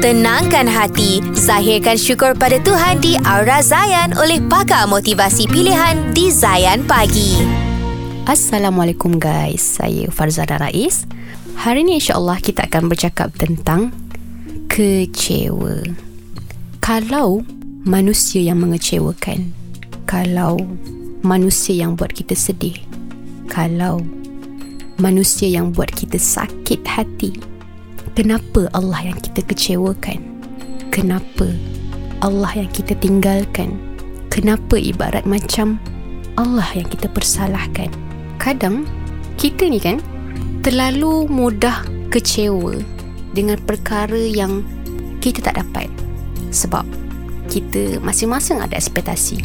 Tenangkan hati, zahirkan syukur pada Tuhan di Aura Zayan oleh pakar motivasi pilihan di Zayan Pagi. Assalamualaikum guys, saya Farzana Rais. Hari ini insyaAllah kita akan bercakap tentang kecewa. Kalau manusia yang mengecewakan, kalau manusia yang buat kita sedih, kalau manusia yang buat kita sakit hati, Kenapa Allah yang kita kecewakan? Kenapa Allah yang kita tinggalkan? Kenapa ibarat macam Allah yang kita persalahkan? Kadang kita ni kan terlalu mudah kecewa dengan perkara yang kita tak dapat. Sebab kita masing-masing ada ekspektasi.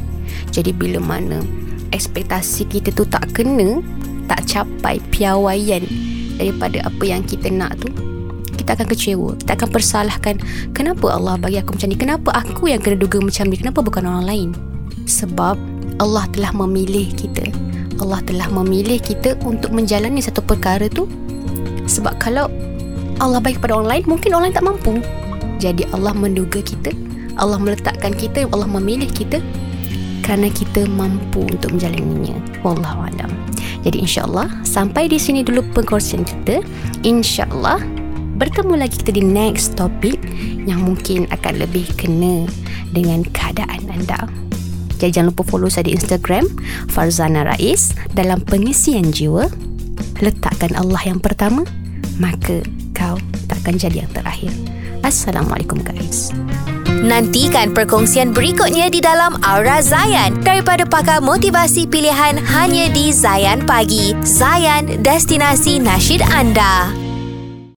Jadi bila mana ekspektasi kita tu tak kena, tak capai piawaian daripada apa yang kita nak tu, kita akan kecewa. Kita akan persalahkan Kenapa Allah bagi aku macam ni? Kenapa aku yang kena duga macam ni? Kenapa bukan orang lain? Sebab Allah telah memilih kita. Allah telah memilih kita Untuk menjalani satu perkara tu. Sebab kalau Allah bagi kepada orang lain Mungkin orang lain tak mampu. Jadi Allah menduga kita. Allah meletakkan kita Allah memilih kita Kerana kita mampu untuk menjalaninya. Wallahualam Jadi insyaAllah Sampai di sini dulu pengkorsian kita. InsyaAllah bertemu lagi kita di next topic yang mungkin akan lebih kena dengan keadaan anda. Jadi jangan lupa follow saya di Instagram Farzana Rais dalam pengisian jiwa. Letakkan Allah yang pertama, maka kau takkan jadi yang terakhir. Assalamualaikum guys. Nantikan perkongsian berikutnya di dalam Aura Zayan daripada pakar motivasi pilihan hanya di Zayan Pagi. Zayan, destinasi nasyid anda.